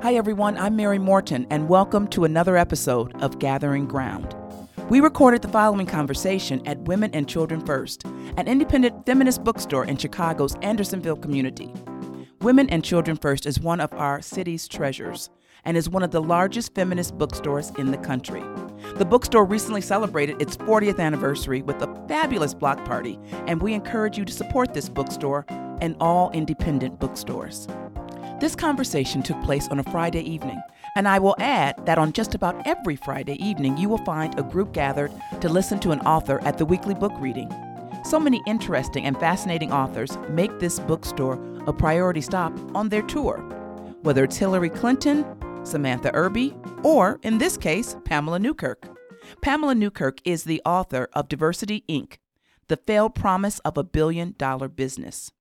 Hi, everyone. I'm Mary Morton, and welcome to another episode of Gathering Ground. We recorded the following conversation at Women and Children First, an independent feminist bookstore in Chicago's Andersonville community. Women and Children First is one of our city's treasures and is one of the largest feminist bookstores in the country. The bookstore recently celebrated its 40th anniversary with a fabulous block party, and we encourage you to support this bookstore and all independent bookstores. This conversation took place on a Friday evening, and I will add that on just about every Friday evening, you will find a group gathered to listen to an author at the weekly book reading. So many interesting and fascinating authors make this bookstore a priority stop on their tour, whether it's Hillary Clinton, Samantha Irby, or, in this case, Pamela Newkirk. Pamela Newkirk is the author of Diversity Inc., The Failed Promise of a Billion Dollar Business.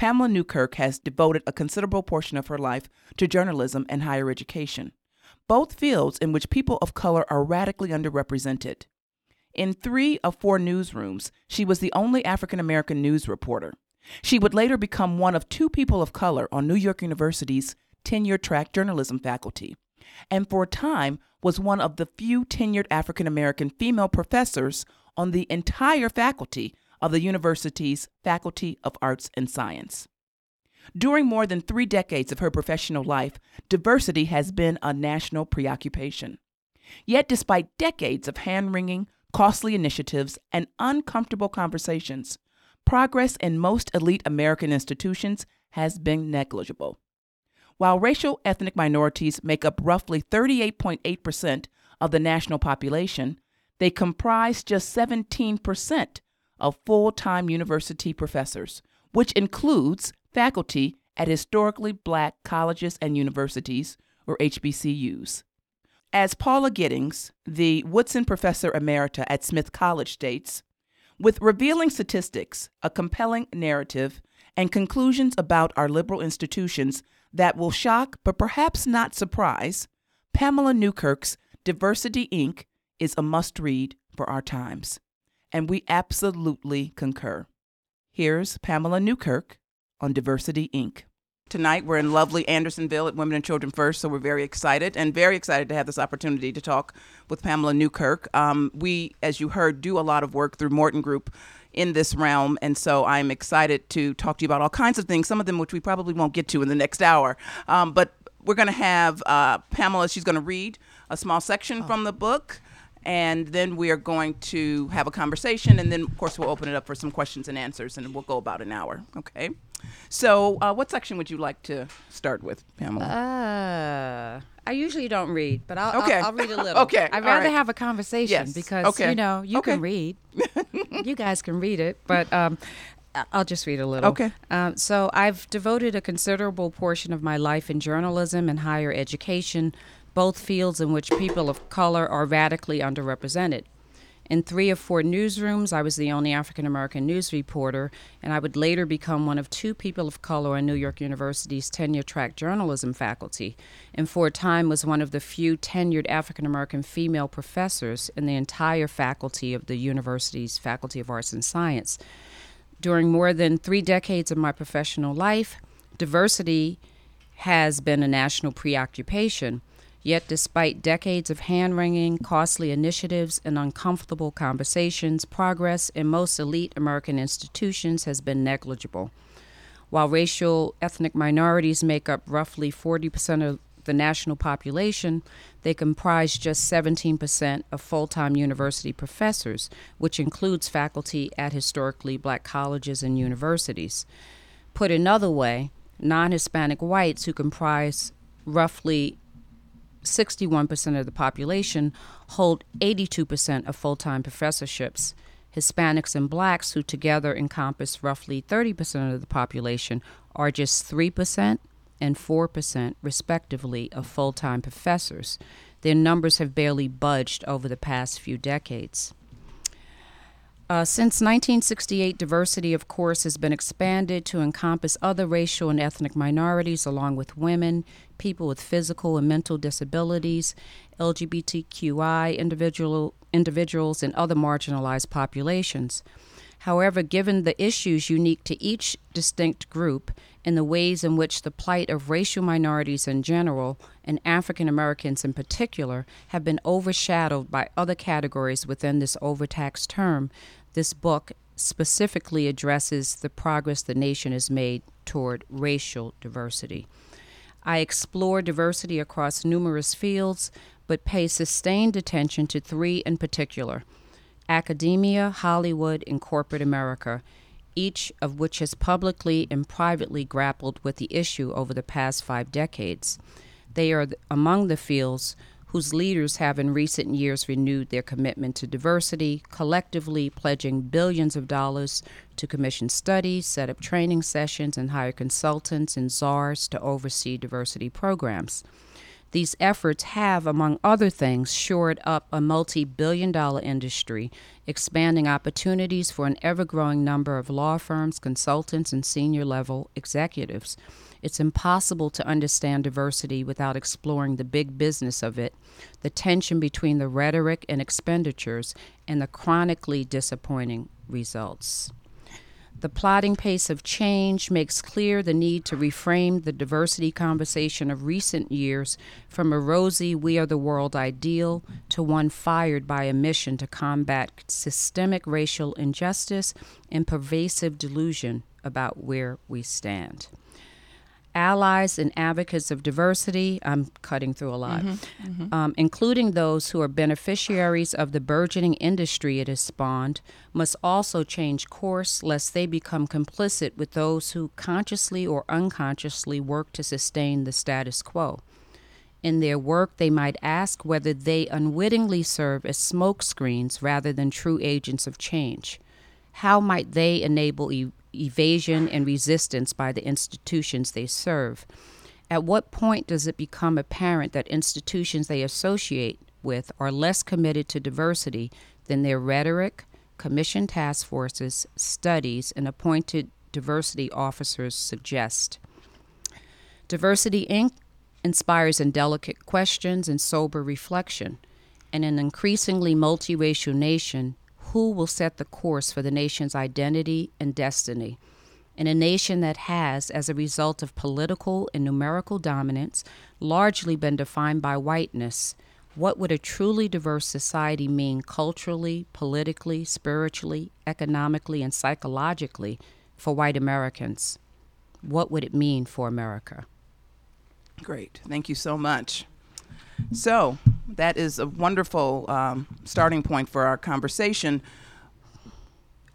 Pamela Newkirk has devoted a considerable portion of her life to journalism and higher education, both fields in which people of color are radically underrepresented. In three of four newsrooms, she was the only African American news reporter. She would later become one of two people of color on New York University's tenure track journalism faculty, and for a time was one of the few tenured African American female professors on the entire faculty of the university's Faculty of Arts and Science. During more than three decades of her professional life, diversity has been a national preoccupation. Yet, despite decades of hand wringing, costly initiatives, and uncomfortable conversations, progress in most elite American institutions has been negligible. While racial ethnic minorities make up roughly 38.8% of the national population, they comprise just 17% of full time university professors, which includes faculty at historically black colleges and universities, or HBCUs. As Paula Giddings, the Woodson Professor Emerita at Smith College, states, with revealing statistics, a compelling narrative, and conclusions about our liberal institutions that will shock but perhaps not surprise, Pamela Newkirk's Diversity Inc. is a must read for our times and we absolutely concur. Here's Pamela Newkirk on Diversity Inc. Tonight, we're in lovely Andersonville at Women and Children First, so we're very excited and very excited to have this opportunity to talk with Pamela Newkirk. Um, we, as you heard, do a lot of work through Morton Group in this realm, and so I'm excited to talk to you about all kinds of things, some of them which we probably won't get to in the next hour. Um, but we're going to have uh, Pamela, she's going to read a small section oh. from the book and then we are going to have a conversation and then of course we'll open it up for some questions and answers and we'll go about an hour okay so uh, what section would you like to start with pamela uh, i usually don't read but i'll, okay. I'll, I'll read a little okay i'd rather right. have a conversation yes. because okay. you know you okay. can read you guys can read it but um, I'll just read a little. Okay. Um, so I've devoted a considerable portion of my life in journalism and higher education, both fields in which people of color are radically underrepresented. In three of four newsrooms, I was the only African American news reporter, and I would later become one of two people of color on New York University's tenure track journalism faculty, and for a time was one of the few tenured African American female professors in the entire faculty of the university's Faculty of Arts and Science. During more than three decades of my professional life, diversity has been a national preoccupation. Yet, despite decades of hand wringing, costly initiatives, and uncomfortable conversations, progress in most elite American institutions has been negligible. While racial ethnic minorities make up roughly 40% of the national population, they comprise just 17% of full time university professors, which includes faculty at historically black colleges and universities. Put another way, non Hispanic whites, who comprise roughly 61% of the population hold 82% of full time professorships. Hispanics and blacks, who together encompass roughly 30% of the population, are just 3% and 4%, respectively, of full time professors. Their numbers have barely budged over the past few decades. Uh, since 1968, diversity, of course, has been expanded to encompass other racial and ethnic minorities, along with women, people with physical and mental disabilities, LGBTQI individual, individuals, and other marginalized populations. However, given the issues unique to each distinct group and the ways in which the plight of racial minorities in general and African Americans in particular have been overshadowed by other categories within this overtaxed term, this book specifically addresses the progress the nation has made toward racial diversity. I explore diversity across numerous fields, but pay sustained attention to three in particular academia, Hollywood, and corporate America, each of which has publicly and privately grappled with the issue over the past five decades. They are among the fields whose leaders have in recent years renewed their commitment to diversity, collectively pledging billions of dollars to commission studies, set up training sessions, and hire consultants and czars to oversee diversity programs. These efforts have, among other things, shored up a multi billion dollar industry, expanding opportunities for an ever growing number of law firms, consultants, and senior level executives. It's impossible to understand diversity without exploring the big business of it, the tension between the rhetoric and expenditures, and the chronically disappointing results. The plodding pace of change makes clear the need to reframe the diversity conversation of recent years from a rosy, we are the world ideal to one fired by a mission to combat systemic racial injustice and pervasive delusion about where we stand allies and advocates of diversity. I'm cutting through a lot, mm-hmm, mm-hmm. Um, including those who are beneficiaries of the burgeoning industry it has spawned, must also change course lest they become complicit with those who consciously or unconsciously work to sustain the status quo. In their work, they might ask whether they unwittingly serve as smokescreens rather than true agents of change. How might they enable e- evasion and resistance by the institutions they serve. At what point does it become apparent that institutions they associate with are less committed to diversity than their rhetoric, commission task forces, studies, and appointed diversity officers suggest? Diversity Inc. inspires indelicate questions and sober reflection. In an increasingly multiracial nation, who will set the course for the nation's identity and destiny. In a nation that has, as a result of political and numerical dominance, largely been defined by whiteness, what would a truly diverse society mean culturally, politically, spiritually, economically, and psychologically for white Americans? What would it mean for America? Great. Thank you so much. So, that is a wonderful um, starting point for our conversation.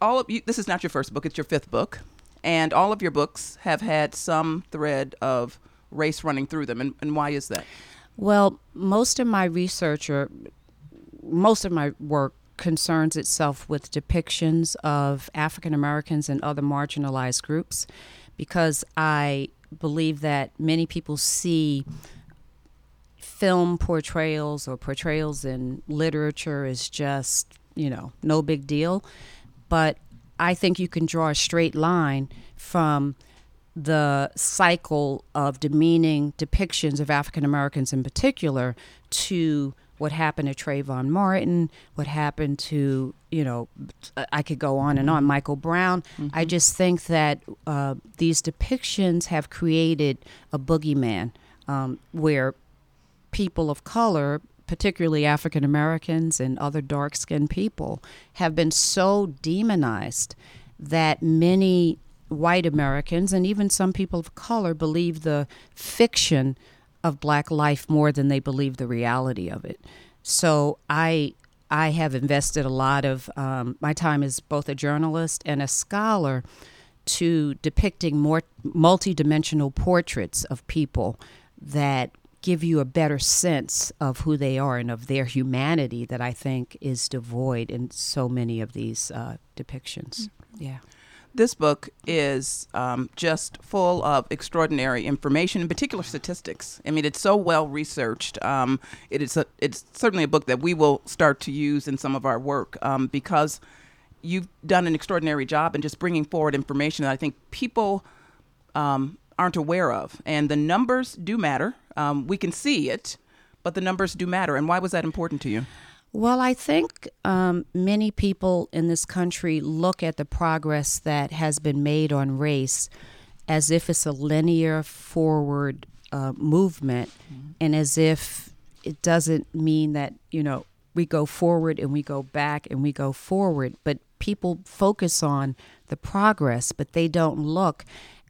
All of you, this is not your first book, it's your fifth book. And all of your books have had some thread of race running through them. And, and why is that? Well, most of my research or most of my work concerns itself with depictions of African Americans and other marginalized groups because I believe that many people see film portrayals or portrayals in literature is just, you know, no big deal. But I think you can draw a straight line from the cycle of demeaning depictions of African Americans in particular to what happened to Trayvon Martin, what happened to, you know, I could go on and on. Michael Brown. Mm-hmm. I just think that uh, these depictions have created a boogeyman um, where people of color, particularly African Americans and other dark skinned people, have been so demonized that many white Americans and even some people of color believe the fiction of black life more than they believe the reality of it. So I I have invested a lot of um, my time as both a journalist and a scholar to depicting more multidimensional portraits of people that give you a better sense of who they are and of their humanity that I think is devoid in so many of these uh, depictions. Mm-hmm. Yeah. This book is um, just full of extraordinary information, in particular statistics. I mean, it's so well researched. Um, it is a, it's certainly a book that we will start to use in some of our work um, because you've done an extraordinary job in just bringing forward information that I think people um, aren't aware of. And the numbers do matter. Um, we can see it, but the numbers do matter. And why was that important to you? Well, I think um, many people in this country look at the progress that has been made on race as if it's a linear forward uh, movement mm-hmm. and as if it doesn't mean that, you know, we go forward and we go back and we go forward. But people focus on the progress, but they don't look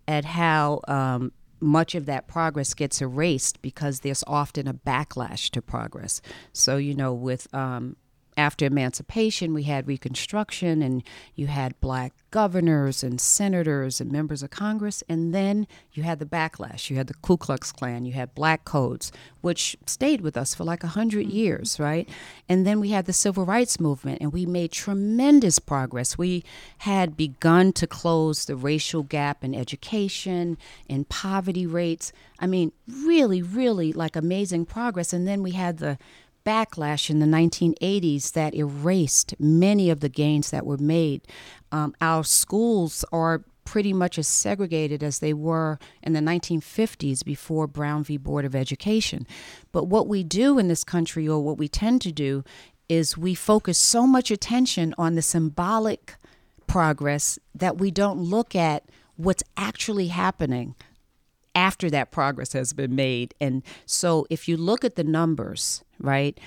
at how um, much of that progress gets erased because there's often a backlash to progress. So, you know, with um, after emancipation, we had Reconstruction, and you had black governors and senators and members of Congress. And then you had the backlash. You had the Ku Klux Klan, you had black codes, which stayed with us for like 100 mm-hmm. years, right? And then we had the Civil Rights Movement, and we made tremendous progress. We had begun to close the racial gap in education, in poverty rates. I mean, really, really like amazing progress. And then we had the backlash in the 1980s that erased many of the gains that were made. Um, our schools are pretty much as segregated as they were in the 1950s before Brown v. Board of Education. But what we do in this country, or what we tend to do, is we focus so much attention on the symbolic progress that we don't look at what's actually happening after that progress has been made. And so if you look at the numbers, right,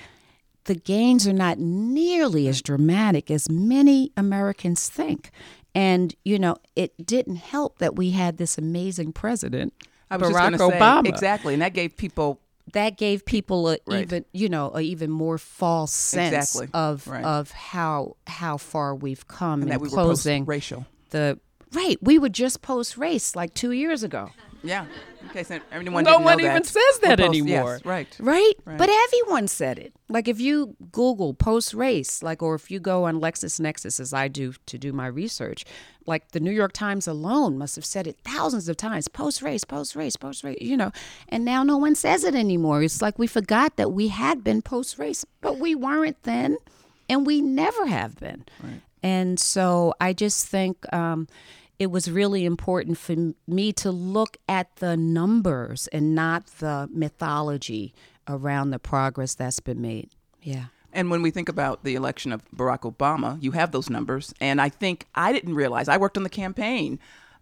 the gains are not nearly as dramatic as many Americans think. And, you know, it didn't help that we had this amazing president, Barack Obama. Say, exactly. And that gave people that gave people a right. even you know a even more false sense exactly. of right. of how how far we've come and in we closing racial the right we would just post race like two years ago yeah. Okay, so everyone no one even that. says that post, anymore. Yes, right. right. Right? But everyone said it. Like if you Google post race, like or if you go on LexisNexis as I do to do my research, like the New York Times alone must have said it thousands of times. Post race, post race, post race, you know. And now no one says it anymore. It's like we forgot that we had been post race, but we weren't then and we never have been. Right. And so I just think um, it was really important for me to look at the numbers and not the mythology around the progress that's been made. Yeah. And when we think about the election of Barack Obama, you have those numbers. And I think I didn't realize, I worked on the campaign,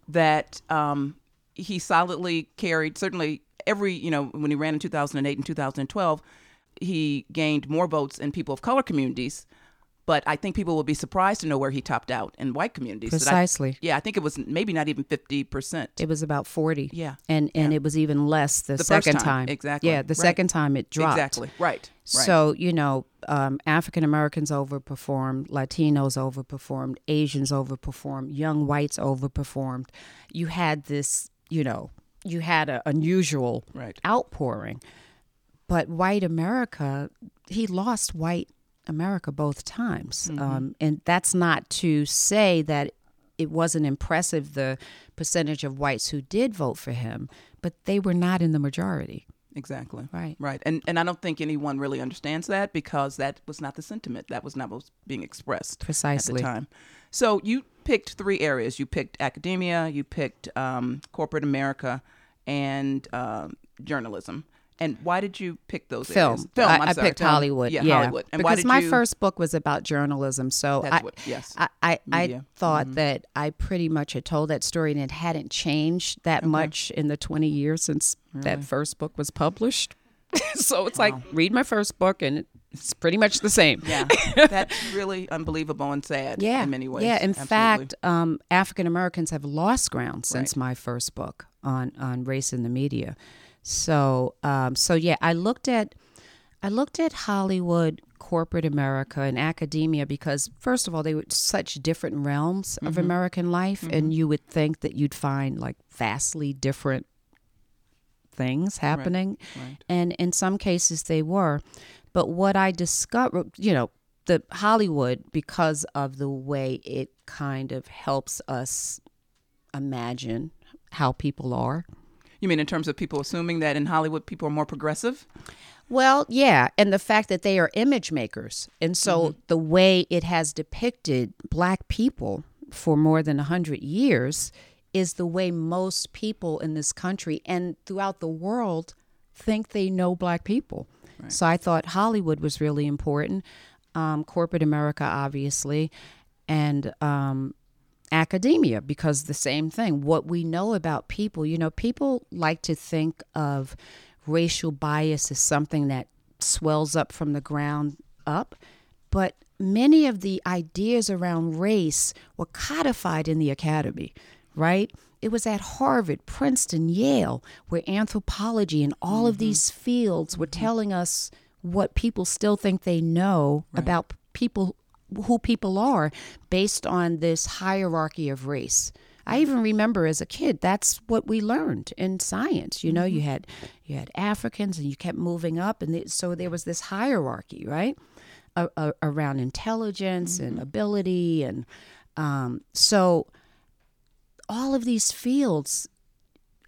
that um, he solidly carried, certainly every, you know, when he ran in 2008 and 2012, he gained more votes in people of color communities but I think people will be surprised to know where he topped out in white communities. Precisely. I, yeah, I think it was maybe not even fifty percent. It was about forty. Yeah, and and yeah. it was even less the, the second time. time. Exactly. Yeah, the right. second time it dropped. Exactly. Right. right. So you know, um, African Americans overperformed, Latinos overperformed, Asians overperformed, young whites overperformed. You had this, you know, you had an unusual right. outpouring, but white America, he lost white America both times. Mm-hmm. Um, and that's not to say that it wasn't impressive the percentage of whites who did vote for him, but they were not in the majority. Exactly. Right. Right. And and I don't think anyone really understands that because that was not the sentiment. That was not what was being expressed precisely at the time. So you picked three areas. You picked academia. You picked um, corporate America, and uh, journalism. And why did you pick those film? Areas? Film. I, I picked film. Hollywood. Yeah, yeah. Hollywood. And because my you... first book was about journalism, so I, what, yes, I, I, I thought mm-hmm. that I pretty much had told that story, and it hadn't changed that okay. much in the twenty years since really? that first book was published. so it's wow. like read my first book, and it's pretty much the same. Yeah, that's really unbelievable and sad. Yeah, in many ways. Yeah, in Absolutely. fact, um, African Americans have lost ground since right. my first book on on race in the media. So, um, so yeah, I looked at, I looked at Hollywood, corporate America, and academia because, first of all, they were such different realms mm-hmm. of American life, mm-hmm. and you would think that you'd find like vastly different things happening, right. Right. and in some cases they were. But what I discovered, you know, the Hollywood because of the way it kind of helps us imagine how people are you mean in terms of people assuming that in Hollywood people are more progressive? Well, yeah, and the fact that they are image makers. And so mm-hmm. the way it has depicted black people for more than 100 years is the way most people in this country and throughout the world think they know black people. Right. So I thought Hollywood was really important. um, corporate America, obviously, and um, academia, because the same thing. What we know about people, you know, people like to think of racial bias as something that swells up from the ground up, but many of the ideas around race were codified in the academy, right? It was at Harvard, Princeton, Yale, where anthropology and all of mm-hmm. these fields were mm-hmm. telling us what people still think they know about people who people are based on this hierarchy of race. I even remember as a kid that's what we learned in science. You know, you had you had Africans and you kept moving up and th- so there was this hierarchy, right? A- a- around intelligence and ability and um, so all of these fields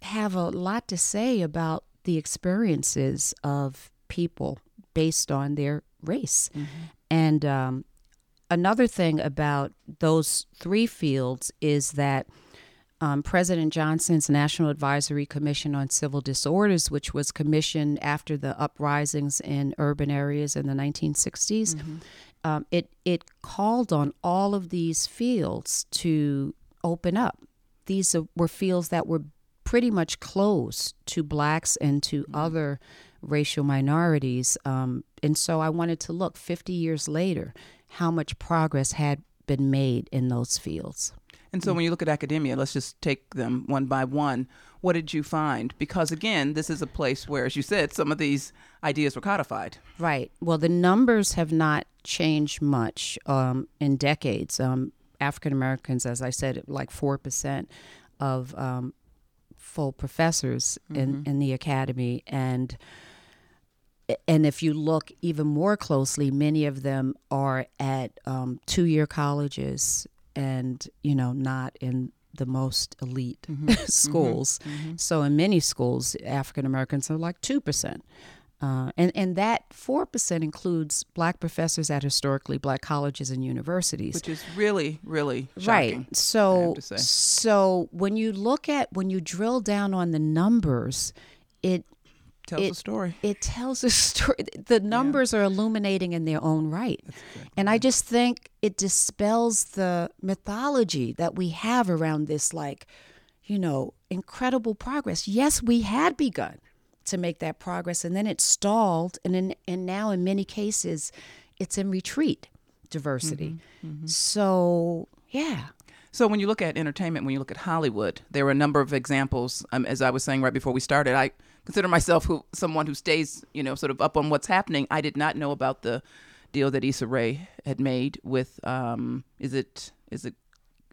have a lot to say about the experiences of people based on their race. And um, another thing about those three fields is that um, President Johnson's National Advisory Commission on Civil Disorders, which was commissioned after the uprisings in urban areas in the 1960s, um, it it called on all of these fields to open up. These were fields that were pretty much closed to blacks and to other racial minorities. Um, and so I wanted to look 50 years later how much progress had been made in those fields. And so when you look at academia, let's just take them one by one. What did you find? Because again, this is a place where, as you said, some of these ideas were codified. Right. Well, the numbers have not changed much um, in decades. Um, African Americans, as I said, like 4% of um, full professors in, in the academy. And and if you look even more closely, many of them are at um, two-year colleges, and you know, not in the most elite schools. So in many schools, African Americans are like two percent. Uh, and and that four percent includes black professors at historically black colleges and universities. which is really, really shocking. Right. So so when you look at when you drill down on the numbers, it Tells it- a story. it tells a story. The numbers are illuminating in their own right. And I just think it dispels the mythology that we have around this, like, you know, incredible progress. Yes, we had begun to make that progress, and then it stalled. And, in, and now, in many cases, it's in retreat, diversity. So, yeah. So when you look at entertainment, when you look at Hollywood, there are a number of examples. Um, as I was saying right before we started, I consider myself who someone who stays, you know, sort of up on what's happening. I did not know about the deal that Issa Rae had made with. Um, is it? Is it?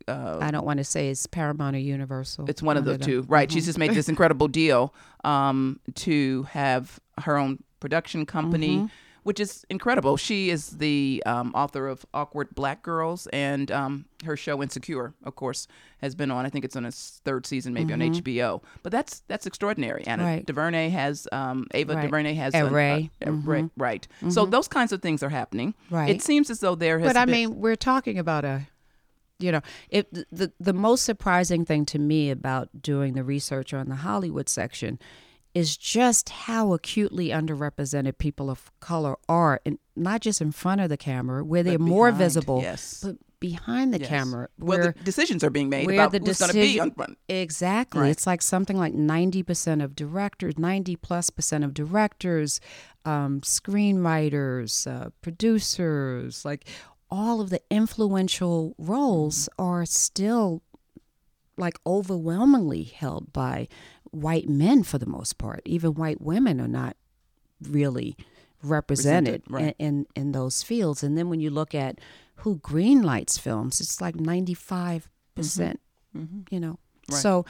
Uh, I don't want to say it's Paramount or Universal. it's one of the two, right? She's just made this incredible deal um, to have her own production company, which is incredible. She is the um, author of Awkward Black Girls, and um, her show Insecure, of course, has been on. I think it's on its third season, maybe on HBO. But that's that's extraordinary. Anna Right. DuVernay has um, Ava Right. DuVernay has And an- Ray. uh, uh, Ray- right. So those kinds of things are happening. Right. It seems as though there has. but I been- mean, we're talking about a, you know, it the the most surprising thing to me about doing the research on the Hollywood section is just how acutely underrepresented people of color are, and not just in front of the camera where they're more visible, yes. but behind the Yes. camera well, where the decisions are being made where about the who's going to be on front. Exactly. Right. It's like something like 90% of directors, 90 plus percent of directors, um, screenwriters, uh, producers, like all of the influential roles are still like overwhelmingly held by white men for the most part. Even white women are not really represented, Represented, right. in, in in those fields. And then when you look at who greenlights films, it's like 95 percent you know Right. so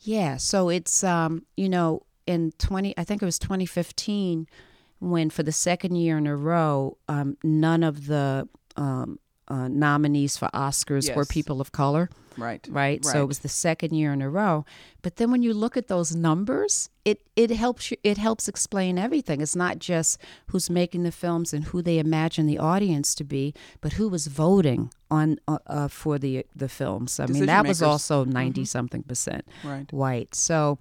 yeah so it's um you know in 20 i think it was 2015 when for the second year in a row um none of the um uh, nominees for oscars were people of color Right. right? So it was the second year in a row. But then when you look at those numbers, it it helps you it helps explain everything. It's not just who's making the films and who they imagine the audience to be, but who was voting on uh, uh, for the the films. I mean, Decision that was also 90 something percent Right. white. So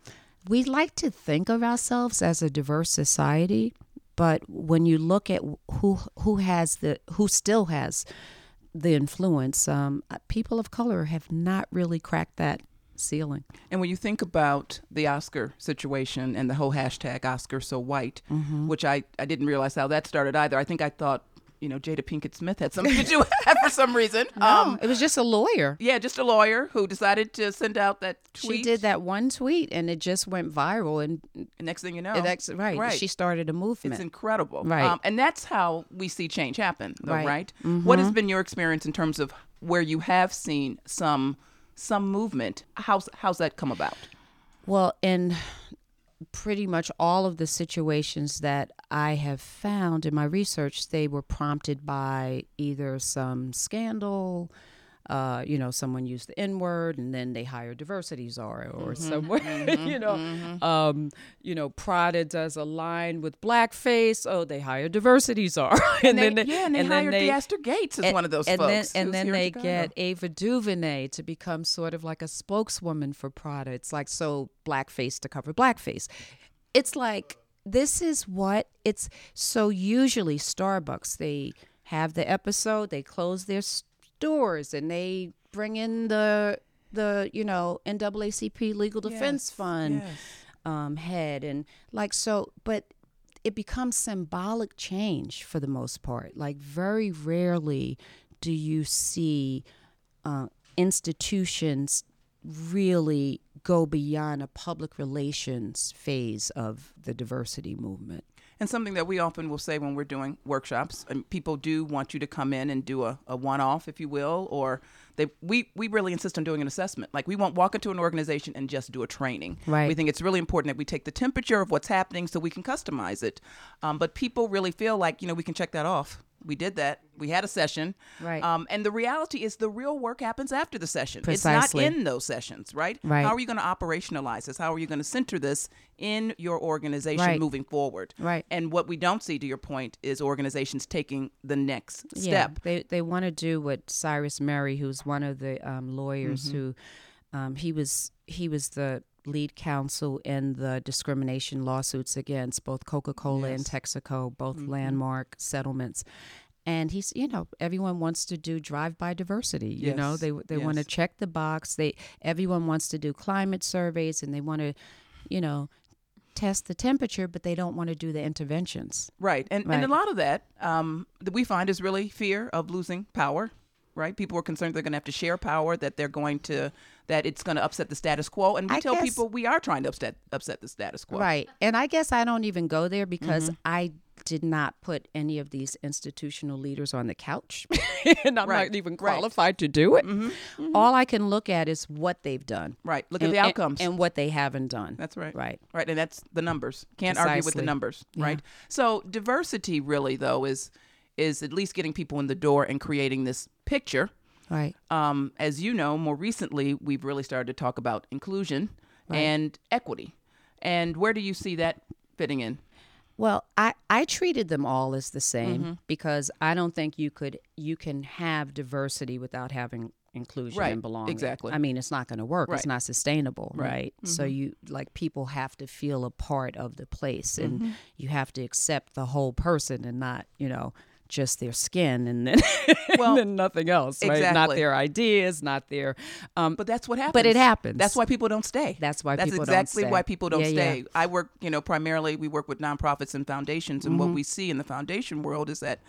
we like to think of ourselves as a diverse society, but when you look at who who has the who still has the influence, um, people of color have not really cracked that ceiling. And when you think about the Oscar situation and the whole hashtag Oscar so white, mm-hmm. which I, I didn't realize how that started either. I think I thought you know Jada Pinkett Smith had something to do with that for some reason. No, um, it was just a lawyer. Yeah, just a lawyer who decided to send out that tweet. She did that one tweet, and it just went viral. And next thing you know, next, right, right, she started a movement. It's incredible, right? Um, and that's how we see change happen, though, right? right? Mm-hmm. What has been your experience in terms of where you have seen some some movement? How's how's that come about? Well, in pretty much all of the situations that I have found in my research, they were prompted by either some scandal, uh, you know, someone used the N word and then they hire diversity czar or mm-hmm, someone, mm-hmm, you know, mm-hmm. um, you know, Prada does a line with blackface. Oh, they hire diversity czar. and, and they, then they, yeah, and they and hired then Theaster Gates as and, one of those and folks. Then, and then they get Ava DuVernay to become sort of like a spokeswoman for Prada. It's like so blackface to cover blackface. It's like this is what it's so usually Starbucks they have the episode they close their stores and they bring in the the you know NAACP legal defense yes, fund yes. um, head and like so but it becomes symbolic change for the most part like very rarely do you see uh, institutions really go beyond a public relations phase of the diversity movement. And something that we often will say when we're doing workshops, and people do want you to come in and do a, a one off, if you will, or they we, we really insist on doing an assessment. Like we won't walk into an organization and just do a training. Right. We think it's really important that we take the temperature of what's happening so we can customize it. Um, but people really feel like, you know, we can check that off we did that. We had a session. Right. Um, and the reality is the real work happens after the session. Precisely. It's not in those sessions, right? Right. How are you going to operationalize this? How are you going to center this in your organization right. moving forward? Right. And what we don't see, to your point, is organizations taking the next yeah, step. They, they want to do what Cyrus Mehri, who's one of the um, lawyers mm-hmm. who um, he was he was the lead counsel in the discrimination lawsuits against both Coca-Cola yes. and Texaco, both mm-hmm. landmark settlements. And he's, you know, everyone wants to do drive-by diversity. You yes. know, they they yes. want to check the box. They everyone wants to do climate surveys, and they want to, you know, test the temperature, but they don't want to do the interventions. Right, and right. and a lot of that um, that we find is really fear of losing power. Right, people are concerned they're going to have to share power, that they're going to that it's going to upset the status quo. And we I tell guess, people we are trying to upset upset the status quo. Right. And I guess I don't even go there because Mhm. I did not put any of these institutional leaders on the couch. and I'm Right. not even Right. qualified to do it. hmm All I can look at is what they've done. Right. Look and, at the outcomes. And, what they haven't done. That's right. Right. Right, and that's the numbers. Can't argue with the Precisely. numbers, Yeah. right? So diversity really though is is at least getting people in the door and creating this picture. Right. Um, as you know, more recently we've really started to talk about inclusion Right. and equity. And where do you see that fitting in? Well, I, I treated them all as the same Mhm. because I don't think you could you can have diversity without having inclusion Right, and belonging. exactly. I mean, it's not going to work. Right. It's not sustainable, Right. right? So Mhm. you like people have to feel a part of the place, and Mhm. you have to accept the whole person and not you know just their skin and then Well, and then nothing else, right? Not their ideas, not their. Um, But that's what happens. but it happens. That's why people don't stay. That's why That's people exactly don't stay. why people don't Yeah, yeah. stay. I work, you know, primarily we work with nonprofits and foundations, and what Mm-hmm. we see in the foundation world is that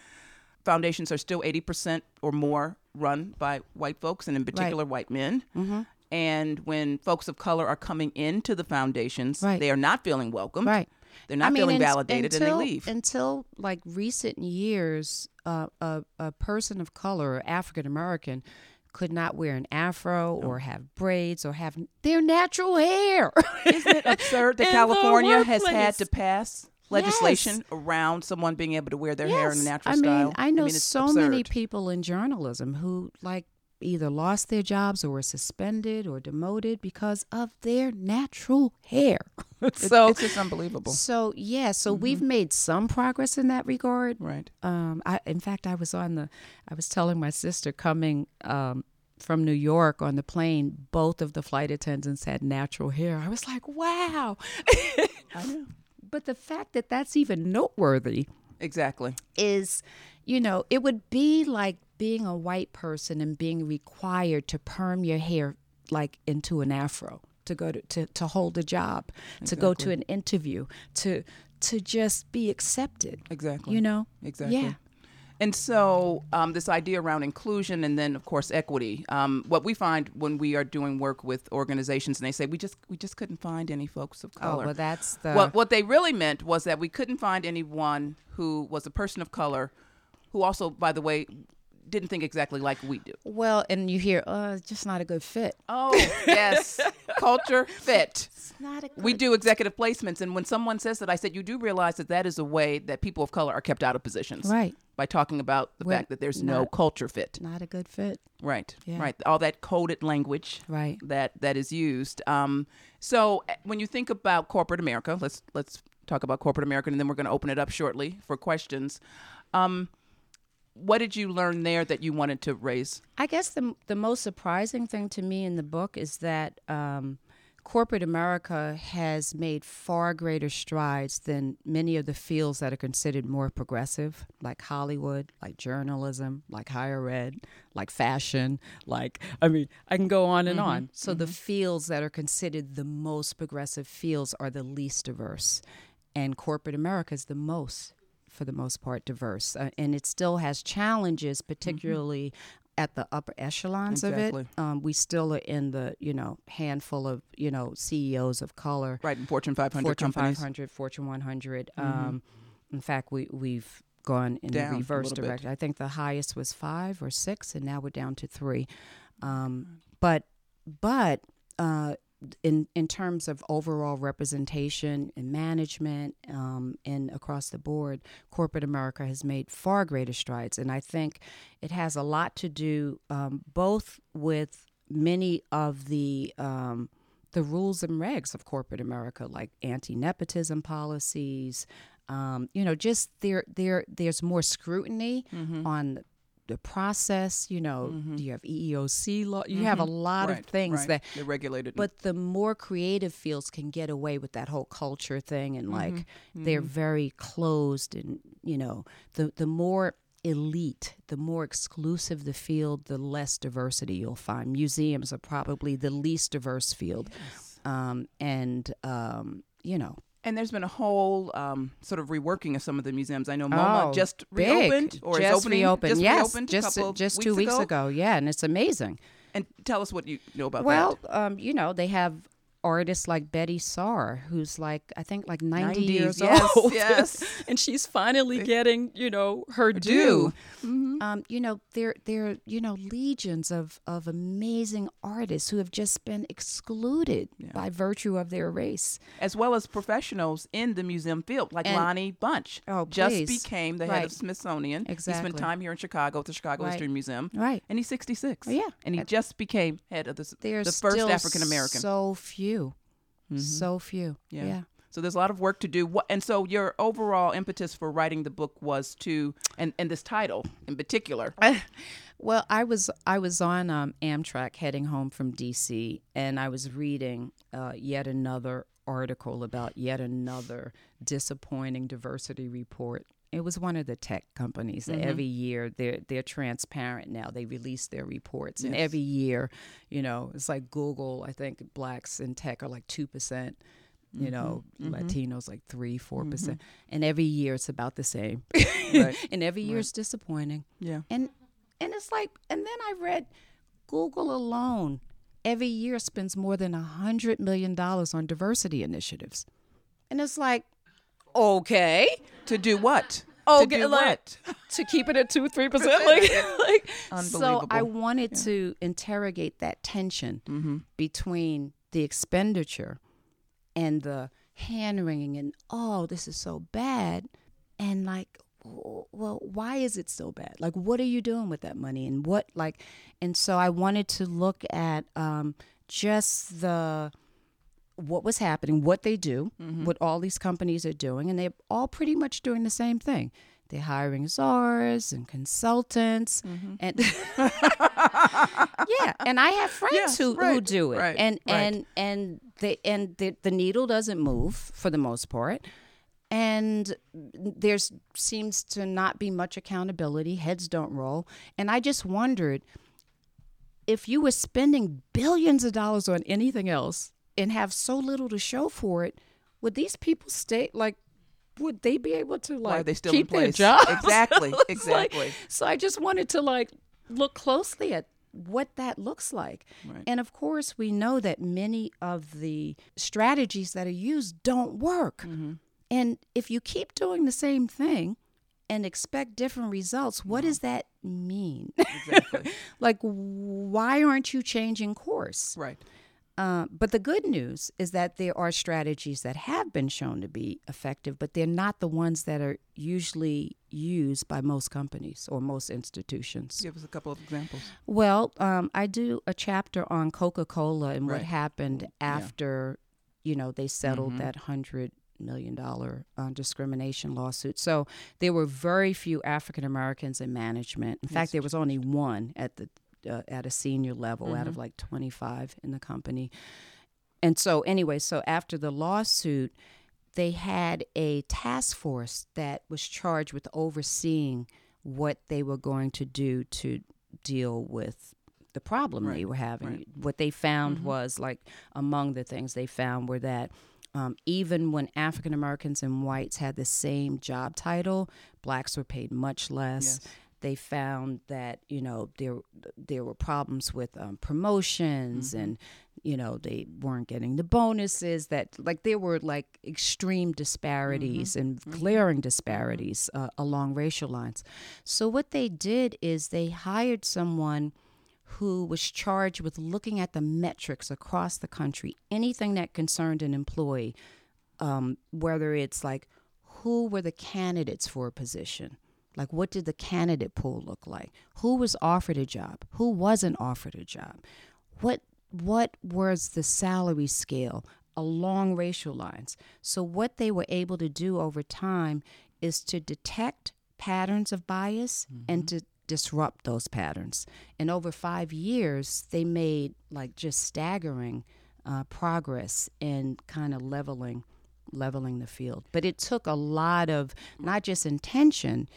foundations are still 80% or more run by white folks, and in particular white men. Mm-hmm. And when folks of color are coming into the foundations, Right. they are not feeling welcome. Right. They're not I mean, feeling validated, until, and they leave. Until like recent years, uh, a a person of color, African American, could not wear an afro or have braids or have their natural hair. Isn't it absurd that California has had to pass legislation around someone being able to wear their hair in a Yes. natural I style? mean, I know it's so many people in journalism who like either lost their jobs or were suspended or demoted because of their natural hair. So it's just unbelievable. so yeah, so we've made some progress in that regard. Right. Um, I, in fact, I was on the, I was telling my sister coming um, from New York on the plane, both of the flight attendants had natural hair. I was like, wow. I know. but the fact that that's even noteworthy Exactly. is, you know, it would be like being a white person and being required to perm your hair like into an afro to go to to, to hold a job, to go to an interview, to to just be accepted. Exactly. You know? Exactly. Yeah. And so, um, this idea around inclusion and then, of course, equity. Um, what we find when we are doing work with organizations, and they say we just we just couldn't find any folks of color. Oh, well, that's the what what they really meant was that we couldn't find anyone who was a person of color, who also, by the way, didn't think exactly like we do. well, and you hear, uh, it's just not a good fit. Oh yes, culture fit. Not a good We do executive placements, and when someone says that, I said, you do realize that that is a way that people of color are kept out of positions, Right. By talking about the Well, fact that there's no culture fit. not a good fit. Right, Yeah. right. All that coded language, Right. That that is used. Um, so eh, when you think about corporate America, let's let's talk about corporate America, and then we're going to open it up shortly for questions. Um, what did you learn there that you wanted to raise? I guess the the most surprising thing to me in the book is that um, corporate America has made far greater strides than many of the fields that are considered more progressive, like Hollywood, like journalism, like higher ed, like fashion, like I mean, I can go on and on. So the fields that are considered the most progressive fields are the least diverse, and corporate America is the most for the most part diverse uh, and it still has challenges particularly at the upper echelons Exactly. of it. Um, we still are in the you know handful of you know ceos of color. Right in Fortune 500 fortune companies. 500 fortune 100 um, in fact we, we've gone in Down the reverse little bit. direction. I think the highest was five or six and now we're down to three. Um, but but uh, in in terms of overall representation and management um, and across the board, corporate America has made far greater strides, and I think it has a lot to do um, both with many of the um, the rules and regs of corporate America, like anti nepotism policies. Um, you know, just there there there's more scrutiny on the process. You know, you have EEOC law. You have a lot Right, of things right. that they're regulated. but the more creative fields can get away with that whole culture thing and like Mm-hmm. they're very closed and you know the the more elite the more exclusive the field the less diversity you'll find museums are probably the least diverse field um, and um, you know And there's been a whole um, sort of reworking of some of the museums. I know MoMA Oh, just big. reopened or just is opening. reopened. Just yes, reopened just just two weeks ago. Yeah, and it's amazing. And tell us what you know about Well, that. um, you know, they have artists like Betty Saar, who's like I think like 90 90s, years yes, old. yes. and she's finally getting, you know, her due. due. Mm-hmm. Um, you know, there there are, you know, legions of of amazing artists who have just been excluded by virtue of their race. As well as professionals in the museum field, like And- Lonnie Bunch. Oh, just please. became the head of Right. Smithsonian. He spent time here in Chicago at the Chicago Right. History Museum. Right. And he's 66. Oh, yeah. And he just became head of the, the first African American. So few. So few. Yeah. yeah. So there's a lot of work to do. What, and so your overall impetus for writing the book was to, and, and this title in particular. Well, I was I was on um, Amtrak heading home from D.C. and I was reading uh, yet another article about yet another disappointing diversity report. It was one of the tech companies that mm-hmm. every year they're they're transparent now. They release their reports, and every year, you know, it's like Google. I think blacks in tech are like two percent. You know, mm-hmm. Mm-hmm. Latinos like three, four percent, and every year it's about the same. Right. and every year it's disappointing Yeah. and and it's like and then i read google alone every year spends more than a hundred million dollars on diversity initiatives and it's like okay. To do what? Oh, to do like- what? to keep it at two three percent? Like, like so i wanted to interrogate that tension Mm-hmm. between the expenditure and the hand wringing and oh this is so bad. And like well why is it so bad? Like what are you doing with that money? And what like and so i wanted to look at um just the what was happening what they do mm-hmm. what all these companies are doing and they're all pretty much doing the same thing. They're hiring czars and consultants mm-hmm. and yeah and i have friends Yes, who, who do it. right, and right. and and the and the, the needle doesn't move for the most part. And there's seems to not be much accountability. Heads don't roll. And i just wondered if you were spending billions of dollars on anything else and have so little to show for it would these people stay like would they be able to like Why are they still keep in place? their jobs? Exactly, It's like- exactly. so I just wanted to like look closely at what that looks like. Right. And of course, we know that many of the strategies that are used don't work. Mm-hmm. And if you keep doing the same thing and expect different results, what does that mean? Exactly. like, why aren't you changing course? right. Uh, but the good news is that there are strategies that have been shown to be effective, but they're not the ones that are usually used by most companies or most institutions. Give us a couple of examples. Well, um, I do a chapter on Coca Cola and what happened after, you know, they settled Mhm. that hundred million dollar uh, discrimination lawsuit. So there were very few African Americans in management. In fact, there was only one at the uh, at a senior level out Mm-hmm. of like twenty five in the company. And so, anyway, so after the lawsuit, they had a task force that was charged with overseeing what they were going to do to deal with the problem they were having. right. What they found Mhm. was like among the things they found were that um, even when African Americans and whites had the same job title, blacks were paid much less Yes. They found that you know there there were problems with um, promotions Mhm. and you know they weren't getting the bonuses that like there were like extreme disparities and glaring disparities uh, along racial lines. So what they did is they hired someone who was charged with looking at the metrics across the country anything that concerned an employee um, whether it's like who were the candidates for a position like what did the candidate pool look like? Who was offered a job? Who wasn't offered a job? What what was the salary scale along racial lines? So what they were able to do over time is to detect patterns of bias and to disrupt those patterns. And over 5 years they made like just staggering uh, progress in kind of leveling leveling the field. But it took a lot of not just intention,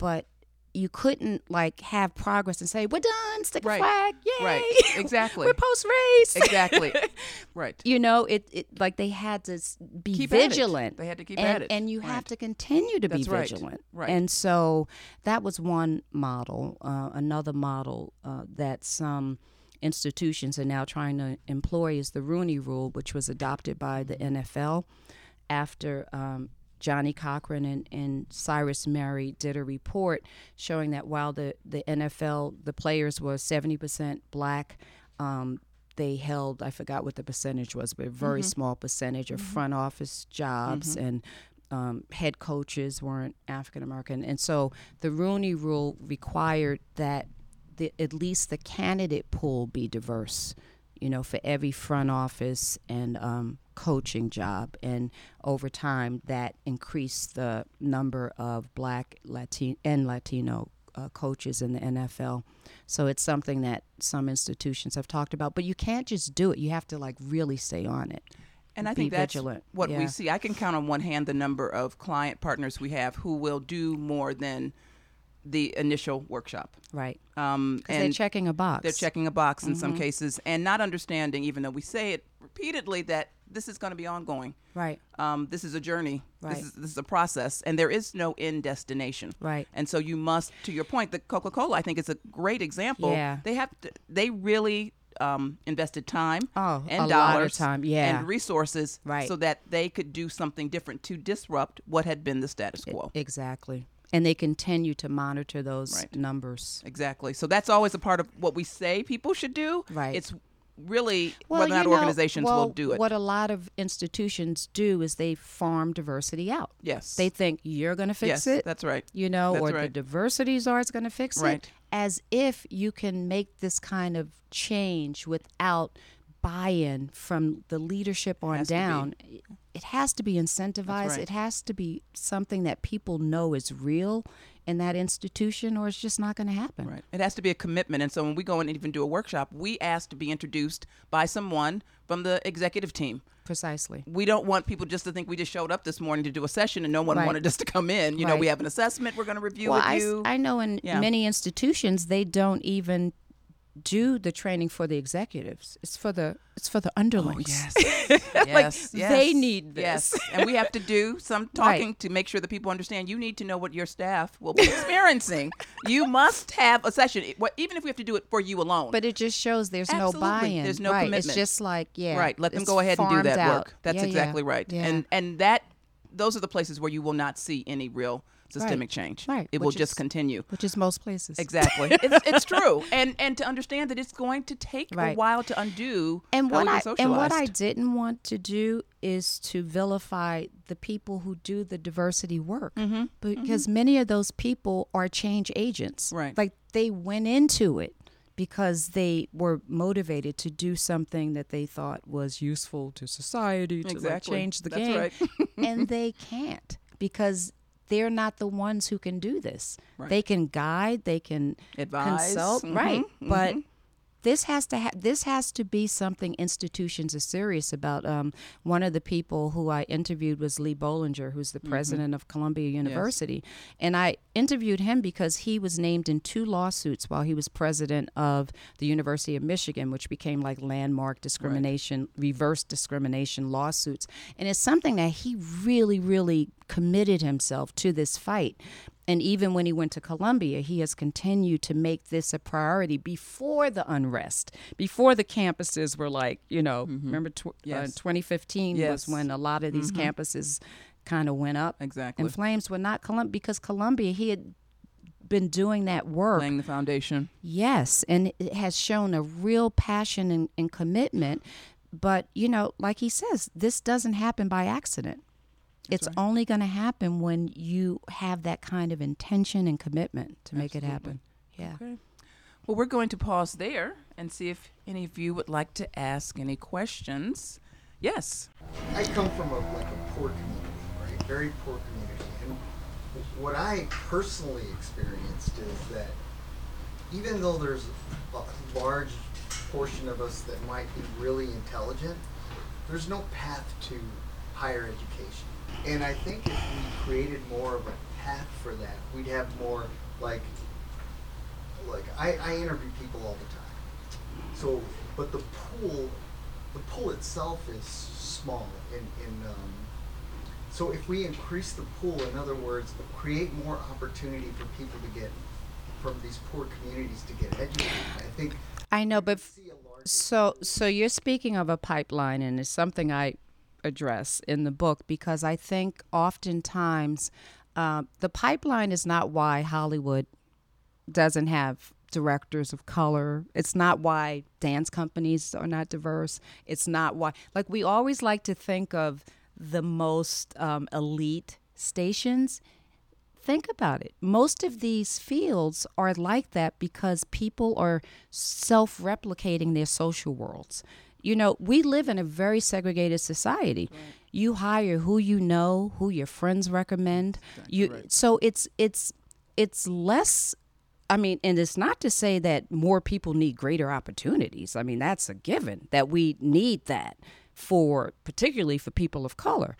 but you couldn't like have progress and say, We're done, stick Right. a flag, yay. Right. Exactly. We're post race. exactly. Right. you know, it, it like they had to be Keep vigilant. They had to keep and, at it. and you Right. have to continue to That's be right. vigilant. Right. And so that was one model. Uh, another model uh, that some institutions are now trying to employ is the Rooney Rule, which was adopted by the NFL after um, Johnnie Cochran and, and Cyrus Mehri did a report showing that while the, the NFL, the players were 70% black, um, they held, I forgot what the percentage was, but a very small percentage of front office jobs and um, head coaches weren't African American. And so the Rooney Rule required that the, at least the candidate pool be diverse, you know, for every front office and um, coaching job. And over time, that increased the number of black Latin and Latino uh, coaches in the NFL. So it's something that some institutions have talked about, but you can't just do it. You have to like really stay on it. And I be think that's vigilant. what we see. I can count on one hand the number of client partners we have who will do more than the initial workshop. Right. Um, Because they're and checking a box. they're checking a box in Mm-hmm. some cases and not understanding, even though we say it repeatedly, that this is going to be ongoing. Right. Um, this is a journey. Right. This is this is a process, and there is no end destination. Right. And so you must, to your point, the Coca Cola, I think, is a great example. Yeah. They have to, they really um, invested time Oh, and a lot of dollars time, yeah. and resources Right. so that they could do something different to disrupt what had been the status quo. Exactly. And they continue to monitor those Right. numbers. Exactly. So that's always a part of what we say people should do. Right. It's really whether or not know, organizations well, will do it. What a lot of institutions do is they farm diversity out. yes. They think you're going to fix yes, it, That's right. you know, that's or the right. diversity czar is going to fix Right. it, as if you can make this kind of change without buy-in from the leadership on Has to be. down. It has to be incentivized. right. It has to be something that people know is real in that institution or it's just not going to happen. Right. It has to be a commitment. And so when we go and even do a workshop, we ask to be introduced by someone from the executive team. Precisely. We don't want people just to think we just showed up this morning to do a session and no one Right. wanted us to come in. You know, we have an assessment we're going to review well, with I, you. I know in Yeah. many institutions they don't even do the training for the executives. It's for the it's for the oh, underlings. Oh, yes. yes. yes. they need this. Yes. And we have to do some talking to make sure that people understand you need to know what your staff will be experiencing. you must have a session, what- even if we have to do it for you alone. But it just shows there's no Absolutely. buy-in. There's no right. commitment. It's just like yeah. right. Let them go ahead and do that out. work. That's Yeah, yeah. exactly right. Yeah. And and that those are the places where you will not see any real systemic change. Right, It will which just continue. which is most places. Exactly. it's, it's true. And and to understand that it's going to take a while to undo and what I and what I didn't want to do is to vilify the people who do the diversity work Mm-hmm. because many of those people are change agents. Right. Like they went into it because they were motivated to do something that they thought was useful to society to like, change the That's game, right. and they can't because they're not the ones who can do this. Right. They can guide, they can Advise. consult, Mhm, right? But mhm. This has to ha- this has to be something institutions are serious about. Um, one of the people who I interviewed was Lee Bollinger, who's the president of Columbia University, and I interviewed him because he was named in two lawsuits while he was president of the University of Michigan, which became like landmark discrimination, reverse discrimination lawsuits, and it's something that he really, really committed himself to this fight. And even when he went to Columbia, he has continued to make this a priority before the unrest, before the campuses were like, you know, remember tw- uh, 2015 Yes. was when a lot of these campuses kind of went up Exactly. And flames. Were not Columbia because Columbia he had been doing that work. Laying the foundation. Yes, and it has shown a real passion and, and commitment. But you know, like he says, this doesn't happen by accident. It's right. only going to happen when you have that kind of intention and commitment to make it happen. Yeah. Okay. Well, we're going to pause there and see if any of you would like to ask any questions. Yes. I come from a like a poor community, right? Very poor community, and what I personally experienced is that even though there's a large portion of us that might be really intelligent, there's no path to higher education. And I think if we created more of a path for that, we'd have more like like I, I interview people all the time. So, but the pool, the pool itself is small. In, in um, so if we increase the pool, in other words, create more opportunity for people to get from these poor communities to get educated, I think. I know, but f- see a larger so so you're speaking of a pipeline, and it's something I address in the book because I think oftentimes uh, the pipeline is not why Hollywood doesn't have directors of color. It's not why dance companies are not diverse. It's not why, like, we always like to think of the most um, elite stations. Think about it. Most of these fields are like that because people are self replicating their social worlds. You know, we live in a very segregated society. You hire who you know, who your friends recommend. You so it's it's it's less I mean, and it's not to say that more people need greater opportunities. I mean, that's a given that we need that for particularly for people of color.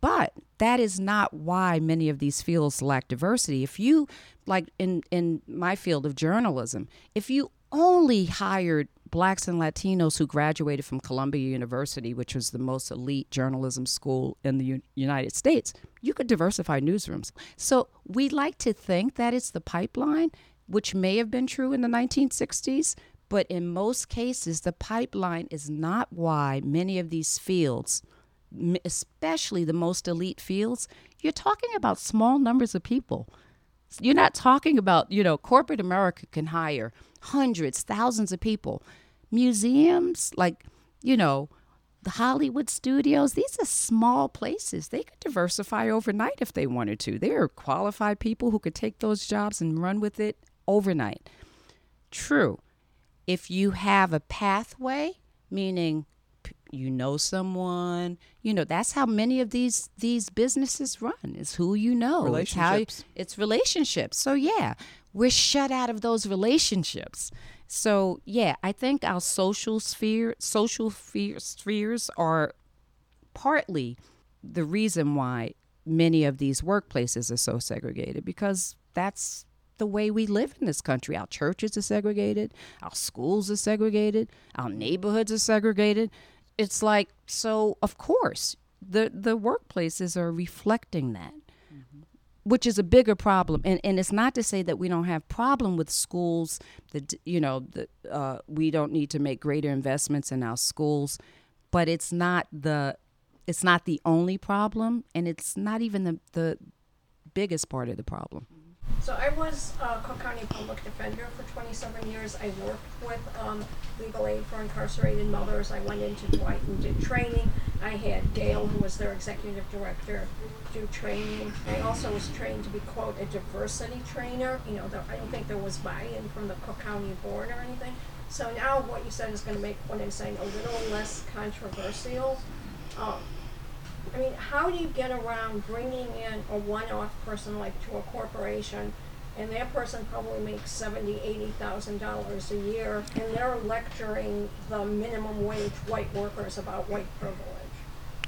But that is not why many of these fields lack diversity. If you like in in my field of journalism, if you only hired blacks and Latinos who graduated from Columbia University, which was the most elite journalism school in the U- United States, you could diversify newsrooms. So we like to think that it's the pipeline, which may have been true in the 1960s, but in most cases, the pipeline is not why many of these fields, especially the most elite fields, you're talking about small numbers of people. You're not talking about, you know, corporate America can hire hundreds, thousands of people. Museums, like, you know, the Hollywood studios, these are small places. They could diversify overnight if they wanted to. There are qualified people who could take those jobs and run with it overnight. True. If you have a pathway, meaning you know someone you know that's how many of these these businesses run is who you know it's how Relationships. it's relationships so yeah we're shut out of those relationships so yeah i think our social sphere social sphere, spheres are partly the reason why many of these workplaces are so segregated because that's the way we live in this country. Our churches are segregated, our schools are segregated, our neighborhoods are segregated. It's like so of course the the workplaces are reflecting that. Which is a bigger problem, and, and it's not to say that we don't have problem with schools. That you know, that uh, we don't need to make greater investments in our schools, but it's not the it's not the only problem and it's not even the, the biggest part of the problem So I was a Cook County Public Defender for 27 years. I worked with um, legal aid for incarcerated mothers. I went into Dwight and did training. I had Dale, who was their executive director, do training. I also was trained to be, quote, a diversity trainer. You know, there, I don't think there was buy-in from the Cook County board or anything. So now what you said is going to make what I'm saying a little less controversial. Um, I mean, how do you get around bringing in a one-off person like to a corporation, and that person probably makes seventy, eighty thousand dollars a year, and they're lecturing the minimum wage white workers about white privilege?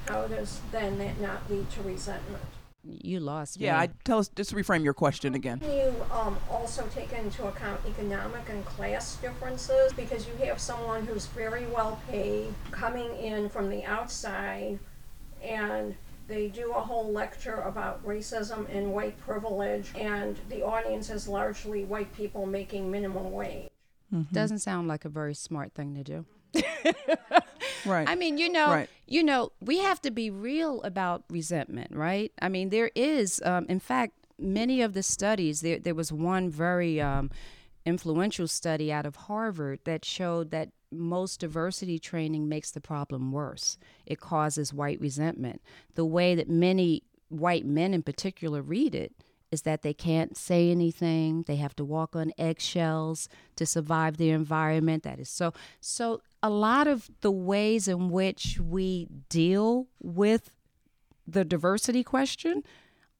How does then that not lead to resentment? you lost Yeah, me. I tell us just reframe your question again. Can you um, also take into account economic and class differences? Because you have someone who's very well paid coming in from the outside and they do a whole lecture about racism and white privilege, and the audience is largely white people making minimum wage. doesn't sound like a very smart thing to do Right. I mean, you know, Right. you know, we have to be real about resentment, right? I mean, there is, um, in fact, many of the studies. There, there was one very um, influential study out of Harvard that showed that most diversity training makes the problem worse. It causes white resentment. The way that many white men, in particular, read it is that they can't say anything. They have to walk on eggshells to survive the environment. That is so. So a lot of the ways in which we deal with the diversity question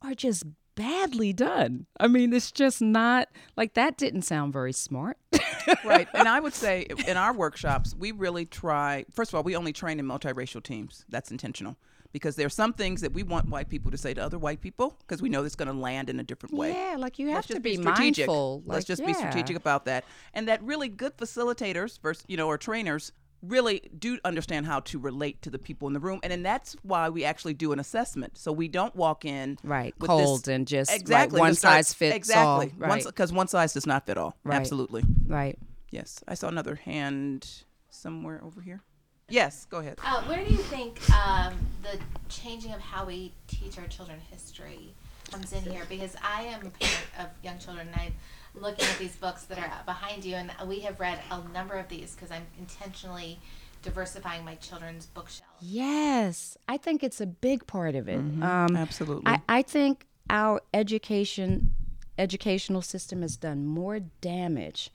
are just badly done. I mean, it's just not like that didn't sound very smart. right. And I would say in our workshops, we really try, first of all, we only train in multiracial teams. That's intentional because there are some things that we want white people to say to other white people because we know it's going to land in a different way. Yeah, like you have to just be strategic. mindful. Let's like, just be strategic about that. And that really good facilitators, versus, you know, or trainers really do understand how to relate to the people in the room. And then that's why we actually do an assessment. So we don't walk in Right, with cold this- and just, right, exactly one just start- size fits exactly. all, right. Because one size does not fit all. Right. Absolutely. Right. Yes. I saw another hand somewhere over here. Yes, go ahead. Uh, where do you think um, the changing of how we teach our children history comes in here? Because I am a parent of young children, and I'm looking at these books that are behind you, and we have read a number of these because I'm intentionally diversifying my children's bookshelf. Yes, I think it's a big part of it. Mm-hmm. Um, Absolutely. I, I think our education educational system has done more damage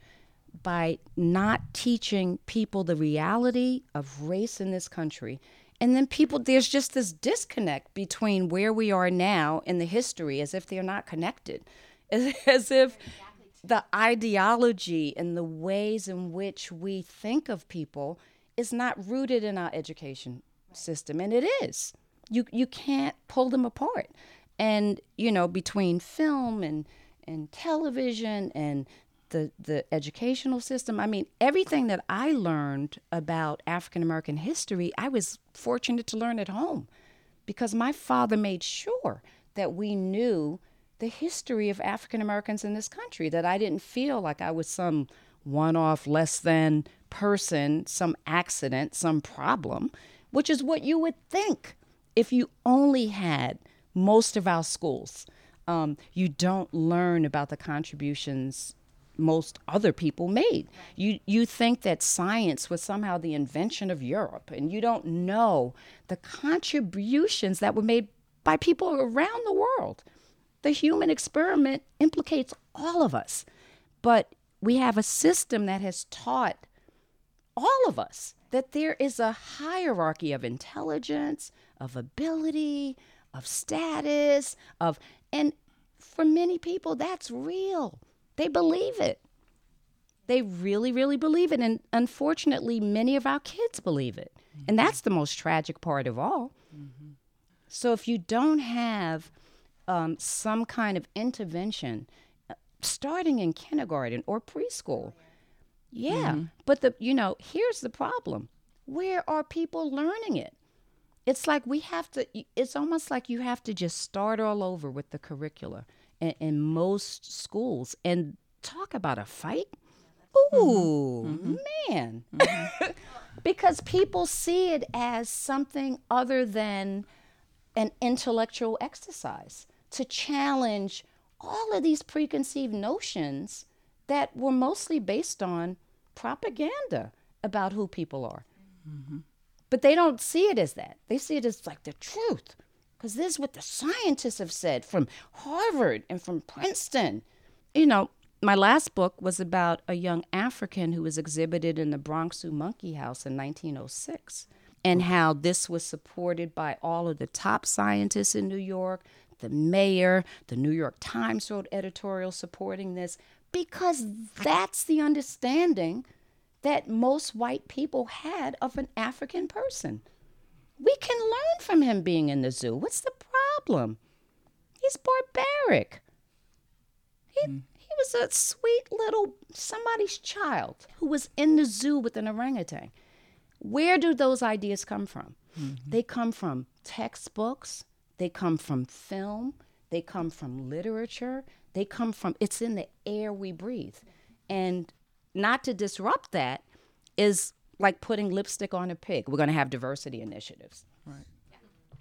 by not teaching people the reality of race in this country. And then people, there's just this disconnect between where we are now and the history as if they're not connected. As, as if the ideology and the ways in which we think of people is not rooted in our education system. And it is. You, you can't pull them apart. And, you know, between film and, and television and the the educational system. I mean, everything that I learned about African American history, I was fortunate to learn at home because my father made sure that we knew the history of African Americans in this country, that I didn't feel like I was some one off less than person, some accident, some problem, which is what you would think if you only had most of our schools. Um, you don't learn about the contributions most other people made. You you think that science was somehow the invention of Europe, and you don't know the contributions that were made by people around the world. The human experiment implicates all of us, but we have a system that has taught all of us that there is a hierarchy of intelligence, of ability, of status, of and for many people that's real. They believe it. They really, really believe it. And unfortunately, many of our kids believe it. And mm-hmm. that's the most tragic part of all. Mm-hmm. So if you don't have um, some kind of intervention, uh, starting in kindergarten or preschool, yeah. But the you know here's the problem: where are people learning it? It's like we have to. It's almost like you have to just start all over with the curricula in, in most schools and talk about a fight. Ooh, man. because people see it as something other than an intellectual exercise to challenge all of these preconceived notions that were mostly based on propaganda about who people are. Mm-hmm. But they don't see it as that. They see it as like the truth. Because this is what the scientists have said from Harvard and from Princeton. You know, my last book was about a young African who was exhibited in the Bronx Zoo Monkey House in 1906 and how this was supported by all of the top scientists in New York, the mayor, the New York Times wrote editorial supporting this because that's the understanding that most white people had of an African person. We can learn from him being in the zoo. What's the problem? He's barbaric. He, hmm. he was a sweet little somebody's child who was in the zoo with an orangutan. Where do those ideas come from? Mm-hmm. They come from textbooks, they come from film, they come from literature, they come from, it's in the air we breathe. And not to disrupt that is like putting lipstick on a pig. We're going to have diversity initiatives. Right.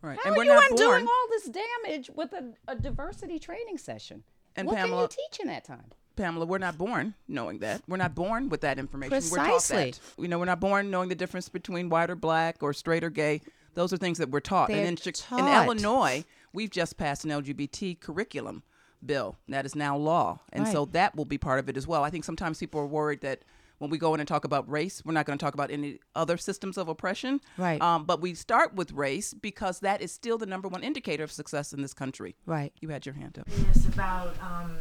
Right. How and are we're you not undoing born. all this damage with a, a diversity training session? And what Pamela- can you teach in that time? Pamela, we're not born knowing that. We're not born with that information. We're Precisely. taught that. You know, we're not born knowing the difference between white or black or straight or gay. Those are things that we're taught. They're and in, Chi- in. Illinois, we've just passed an LGBT curriculum bill that is now law. And so that will be part of it as well. I think sometimes people are worried that when we go in and talk about race, we're not going to talk about any other systems of oppression. Right. Um, but we start with race because that is still the number one indicator of success in this country. Right. You had your hand up. curious about um,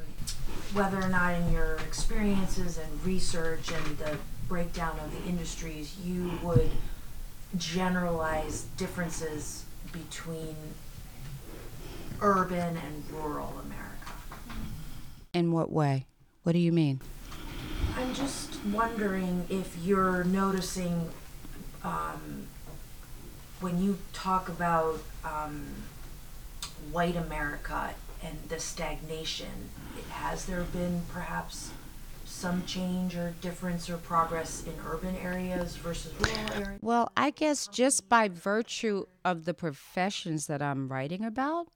whether or not in your experiences and research and the breakdown of the industries you would generalize differences between urban and rural America. In what way? What do you mean? I'm just wondering if you're noticing um, when you talk about um, white America and the stagnation, has there been perhaps some change or difference or progress in urban areas versus rural areas? Well, I guess just by virtue of the professions that I'm writing about,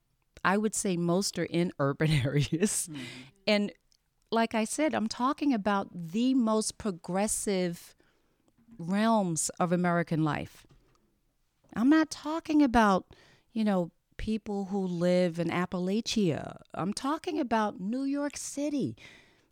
I would say most are in urban areas. Hmm. And like I said, I'm talking about the most progressive realms of American life. I'm not talking about, you know, people who live in Appalachia. I'm talking about New York City.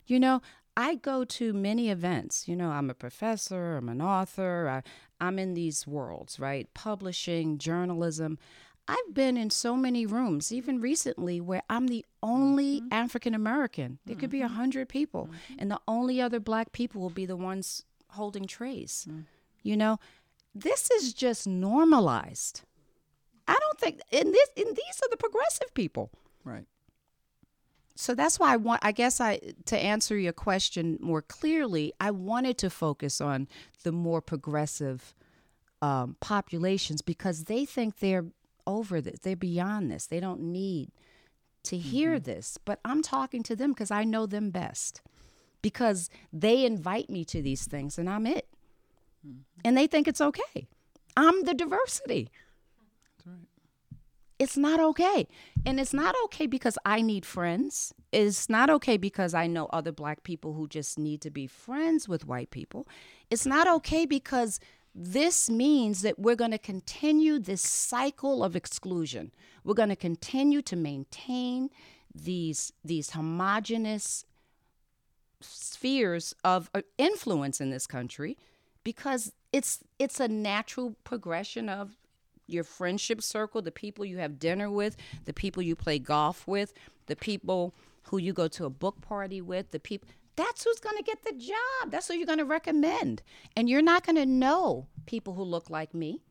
You know, I go to many events. You know, I'm a professor, I'm an author, I, I'm in these worlds, right? Publishing, journalism. I've been in so many rooms, even recently, where I'm the only mm-hmm. African American. There could be a mm-hmm. hundred people, mm-hmm. and the only other black people will be the ones holding trays. Mm. You know, this is just normalized. I don't think, and this, and these are the progressive people Right. So that's why I want I guess I to answer your question more clearly, I wanted to focus on the more progressive um, populations because they think they're over this, they're beyond this. They don't need to hear this. But I'm talking to them because I know them best. Because they invite me to these things and I'm it. And they think it's okay. I'm the diversity it's not okay. And it's not okay because I need friends. It's not okay because I know other black people who just need to be friends with white people. It's not okay because this means that we're going to continue this cycle of exclusion. We're going to continue to maintain these these homogenous spheres of uh, influence in this country because it's it's a natural progression of your friendship circle, the people you have dinner with, the people you play golf with, the people who you go to a book party with, the people that's who's going to get the job. That's who you're going to recommend. And you're not going to know people who look like me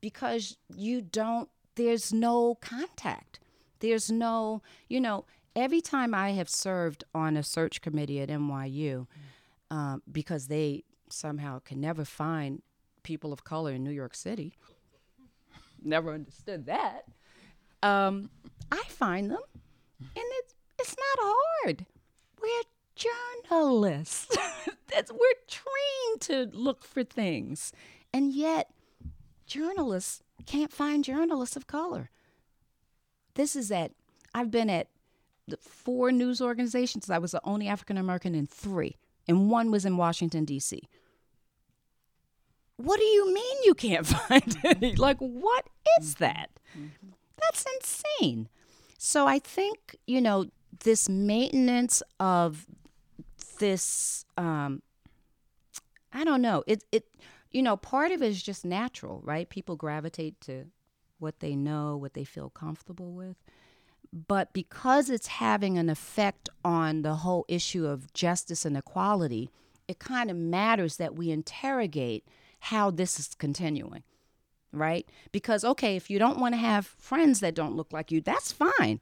because you don't there's no contact. There's no, you know, every time I have served on a search committee at NYU, um, because they somehow can never find people of color in New York City, never understood that. Um, I find them, and it's it's not hard. We're journalists. That's we're trained to look for things, and yet journalists can't find journalists of color. This is at I've been at four news organizations. I was the only African American in three, and one was in Washington D.C. What do you mean you can't find any? Like, what is that? That's insane. So I think you know this maintenance of this. Um, I don't know. It it you know part of it is just natural, right? People gravitate to what they know, what they feel comfortable with. But because it's having an effect on the whole issue of justice and equality, it kind of matters that we interrogate how this is continuing, right? Because, okay, if you don't want to have friends that don't look like you, that's fine.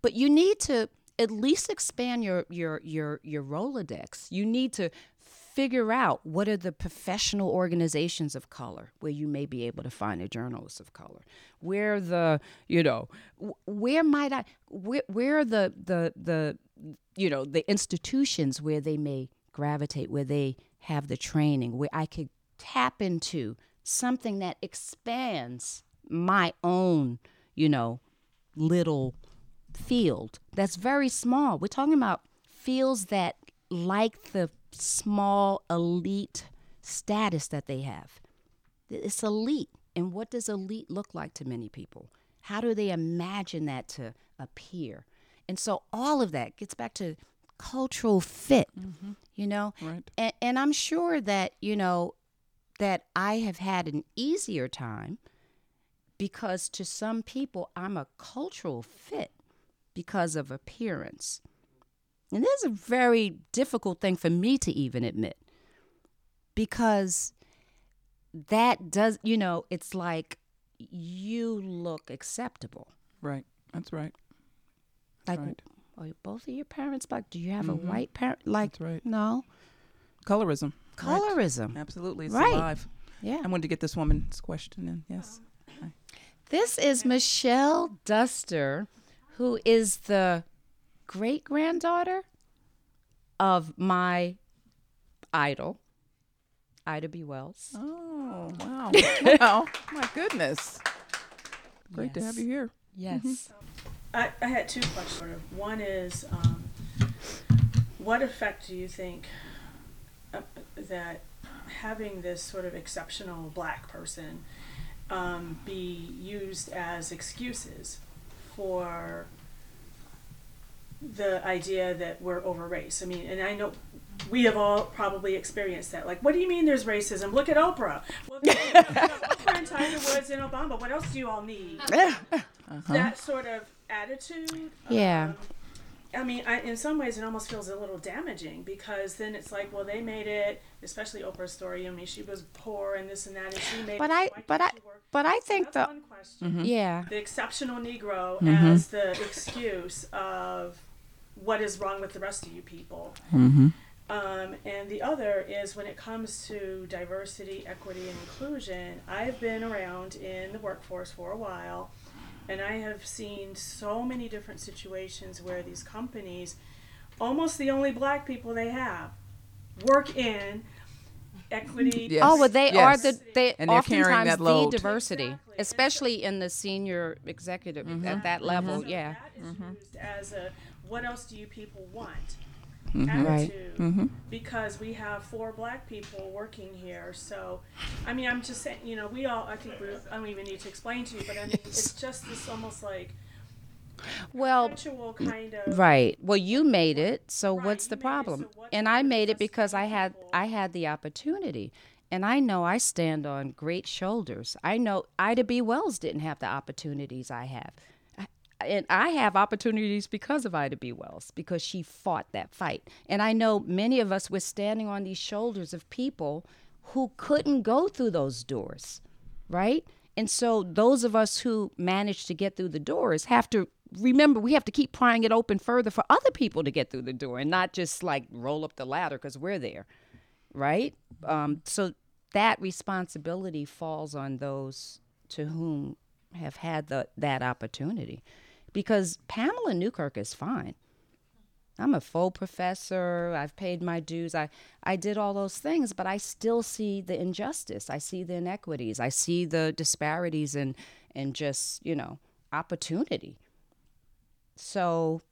But you need to at least expand your your your your Rolodex. You need to figure out what are the professional organizations of color where you may be able to find a journalist of color where the you know where might i where, where are the the the you know the institutions where they may gravitate where they have the training where i could tap into something that expands my own you know little field that's very small we're talking about fields that like the small elite status that they have. It's elite. And what does elite look like to many people? How do they imagine that to appear? And so all of that gets back to cultural fit, mm-hmm. you know? Right. And, and I'm sure that, you know, that I have had an easier time because to some people I'm a cultural fit because of appearance. And this is a very difficult thing for me to even admit because that does, you know, it's like you look acceptable. Right. That's right. Like, right. are both of your parents black? Do you have Mhm. a white parent? Like, That's right. no. Colorism. Right. Colorism. Absolutely. It's Right. alive. Yeah. I wanted to get this woman's question in. Yes. This is Michelle Duster, who is the great granddaughter of my idol, Ida B. Wells. Oh, wow. wow. My goodness. Great to have you here. Yes. I, I had two questions. One is, um, what effect do you think uh, that having this sort of exceptional black person um, be used as excuses for the idea that we're over race? I mean, and I know we have all probably experienced that. Like, what do you mean there's racism? Look at Oprah. Well, you know, Oprah and Tiger Woods and Obama. What else do you all need? that sort of attitude. Yeah. um, I mean, I, in some ways, it almost feels a little damaging because then it's like, well, they made it, especially Oprah's story. I mean, she was poor and this and that, and she made. But it, I, why but I, work? but I So think that's the, one question. yeah, The exceptional Negro Mm-hmm. as the excuse of what is wrong with the rest of you people. Mm-hmm. Um, and the other is when it comes to diversity, equity, and inclusion, I've been around in the workforce for a while, and I have seen so many different situations where these companies, almost the only black people they have, work in equity. Yes. Oh, well, they are the they And they're carrying oftentimes that the diversity, Exactly. And especially in the senior executive at mm-hmm. that level. So Yeah, that is mm-hmm. used as a what else do you people want Mm-hmm. Right. attitude mm-hmm. because we have four black people working here. So, I mean, I'm just saying, you know, we all, I think we, I don't even need to explain to you, but I mean, it's just this almost like well, kind of. right. Well, you made it, so Right, what's the made it, problem? so what's And I made it because I had people? I had the opportunity, And I know I stand on great shoulders. I know Ida B. Wells didn't have the opportunities I have. And I have opportunities because of Ida B. Wells, because she fought that fight. And I know many of us were standing on these shoulders of people who couldn't go through those doors, right? And so those of us who managed to get through the doors have to remember we have to keep prying it open further for other people to get through the door and not just like roll up the ladder because we're there, right? Um, so that responsibility falls on those to whom have had the, that opportunity because Pamela Newkirk is fine. I'm a full professor. I've paid my dues. I, I did all those things, but I still see the injustice. I see the inequities. I see the disparities and and just, you know, opportunity. So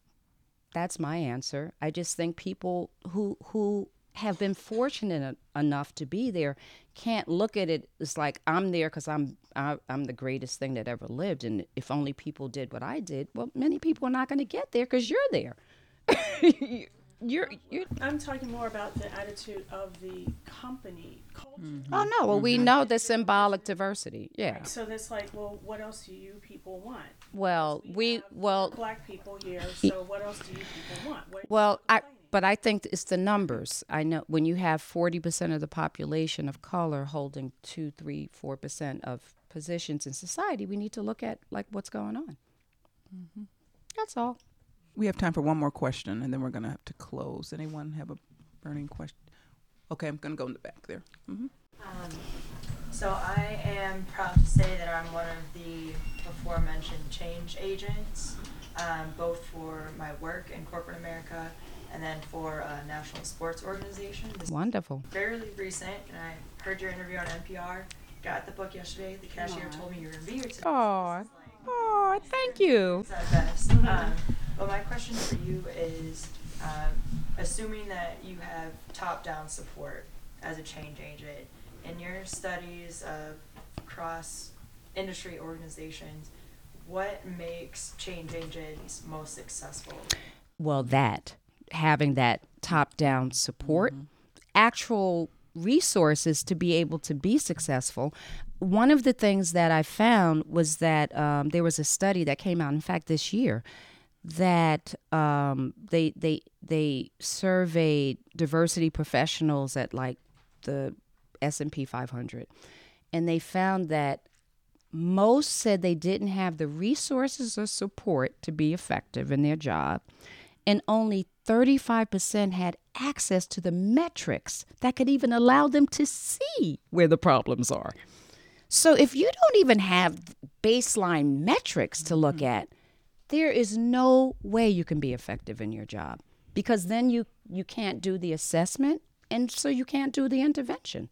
that's my answer. I just think people who who have been fortunate enough to be there can't look at it as like I'm there because I'm I, am i am the greatest thing that ever lived, and if only people did what I did, well, many people are not going to get there because you're there. you're, you're. I'm talking more about the attitude of the company culture. Mm-hmm. Oh no! Well, we mm-hmm. know the symbolic diversity. Yeah. Right. So that's like, well, what else do you people want? Well, we, we well black people here. So what else do you people want? What well, I but I think it's the numbers. I know when you have 40% of the population of color holding two, three, four percent of positions in society, we need to look at like what's going on. Mm-hmm. That's all. We have time for one more question, and then we're going to have to close. Anyone have a burning question? Okay, I'm going to go in the back there. Mm-hmm. Um, so I am proud to say that I'm one of the before mentioned change agents, um, both for my work in corporate America and then for a national sports organization. This Wonderful. Fairly recent, and I heard your interview on NPR. Got the book yesterday. The cashier Aww. told me you were gonna be here today. Oh, oh, thank you. It's best. Mm-hmm. Um, but my question for you is, um, assuming that you have top-down support as a change agent in your studies of cross industry organizations, what makes change agents most successful? Well, that having that top down support, mm-hmm. actual resources to be able to be successful. One of the things that I found was that um, there was a study that came out, in fact, this year, that um, they they they surveyed diversity professionals at like the S and P 500, and they found that most said they didn't have the resources or support to be effective in their job, and only 35% had access to the metrics that could even allow them to see where the problems are. So if you don't even have baseline metrics to look mm-hmm. at, there is no way you can be effective in your job because then you you can't do the assessment and so you can't do the intervention.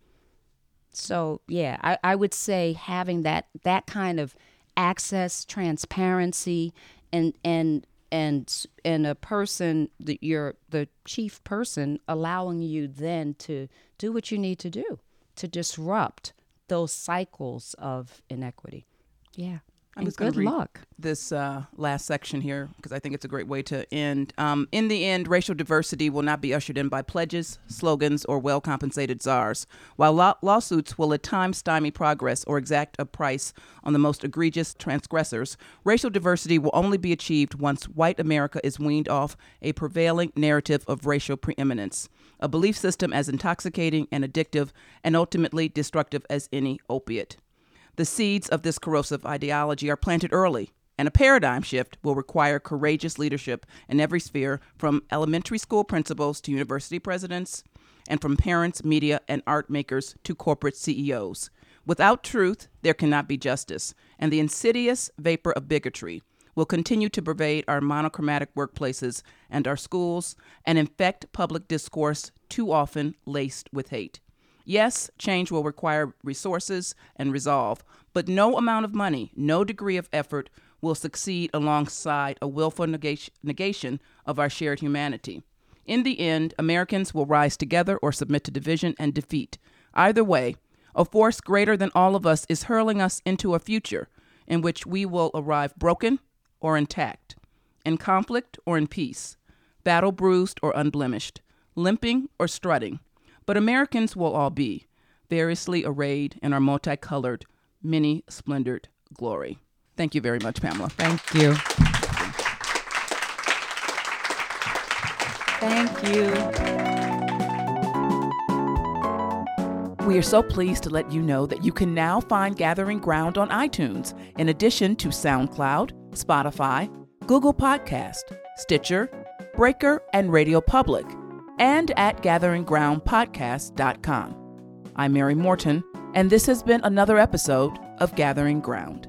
So yeah, I, I would say having that that kind of access, transparency, and and and and a person that you're the chief person allowing you then to do what you need to do to disrupt those cycles of inequity. Yeah I'm just good luck. This uh, last section here because I think it's a great way to end. Um, in the end, racial diversity will not be ushered in by pledges, slogans, or well-compensated czars. While law- lawsuits will at times stymie progress or exact a price on the most egregious transgressors, racial diversity will only be achieved once white America is weaned off a prevailing narrative of racial preeminence, a belief system as intoxicating and addictive and ultimately destructive as any opiate. The seeds of this corrosive ideology are planted early, and a paradigm shift will require courageous leadership in every sphere, from elementary school principals to university presidents, and from parents, media, and art makers to corporate CEOs. Without truth, there cannot be justice, and the insidious vapor of bigotry will continue to pervade our monochromatic workplaces and our schools and infect public discourse too often laced with hate. Yes, change will require resources and resolve, but no amount of money, no degree of effort will succeed alongside a willful negation of our shared humanity. In the end, Americans will rise together or submit to division and defeat. Either way, a force greater than all of us is hurling us into a future in which we will arrive broken or intact, in conflict or in peace, battle bruised or unblemished, limping or strutting, but Americans will all be. variously arrayed in our multicolored, many splendored glory. Thank you very much, Pamela. Thank you. Thank you. We are so pleased to let you know that you can now find Gathering Ground on iTunes, in addition to SoundCloud, Spotify, Google Podcast, Stitcher, Breaker, and Radio Public, and at gatheringgroundpodcast.com. I'm Mary Morton, and this has been another episode of Gathering Ground.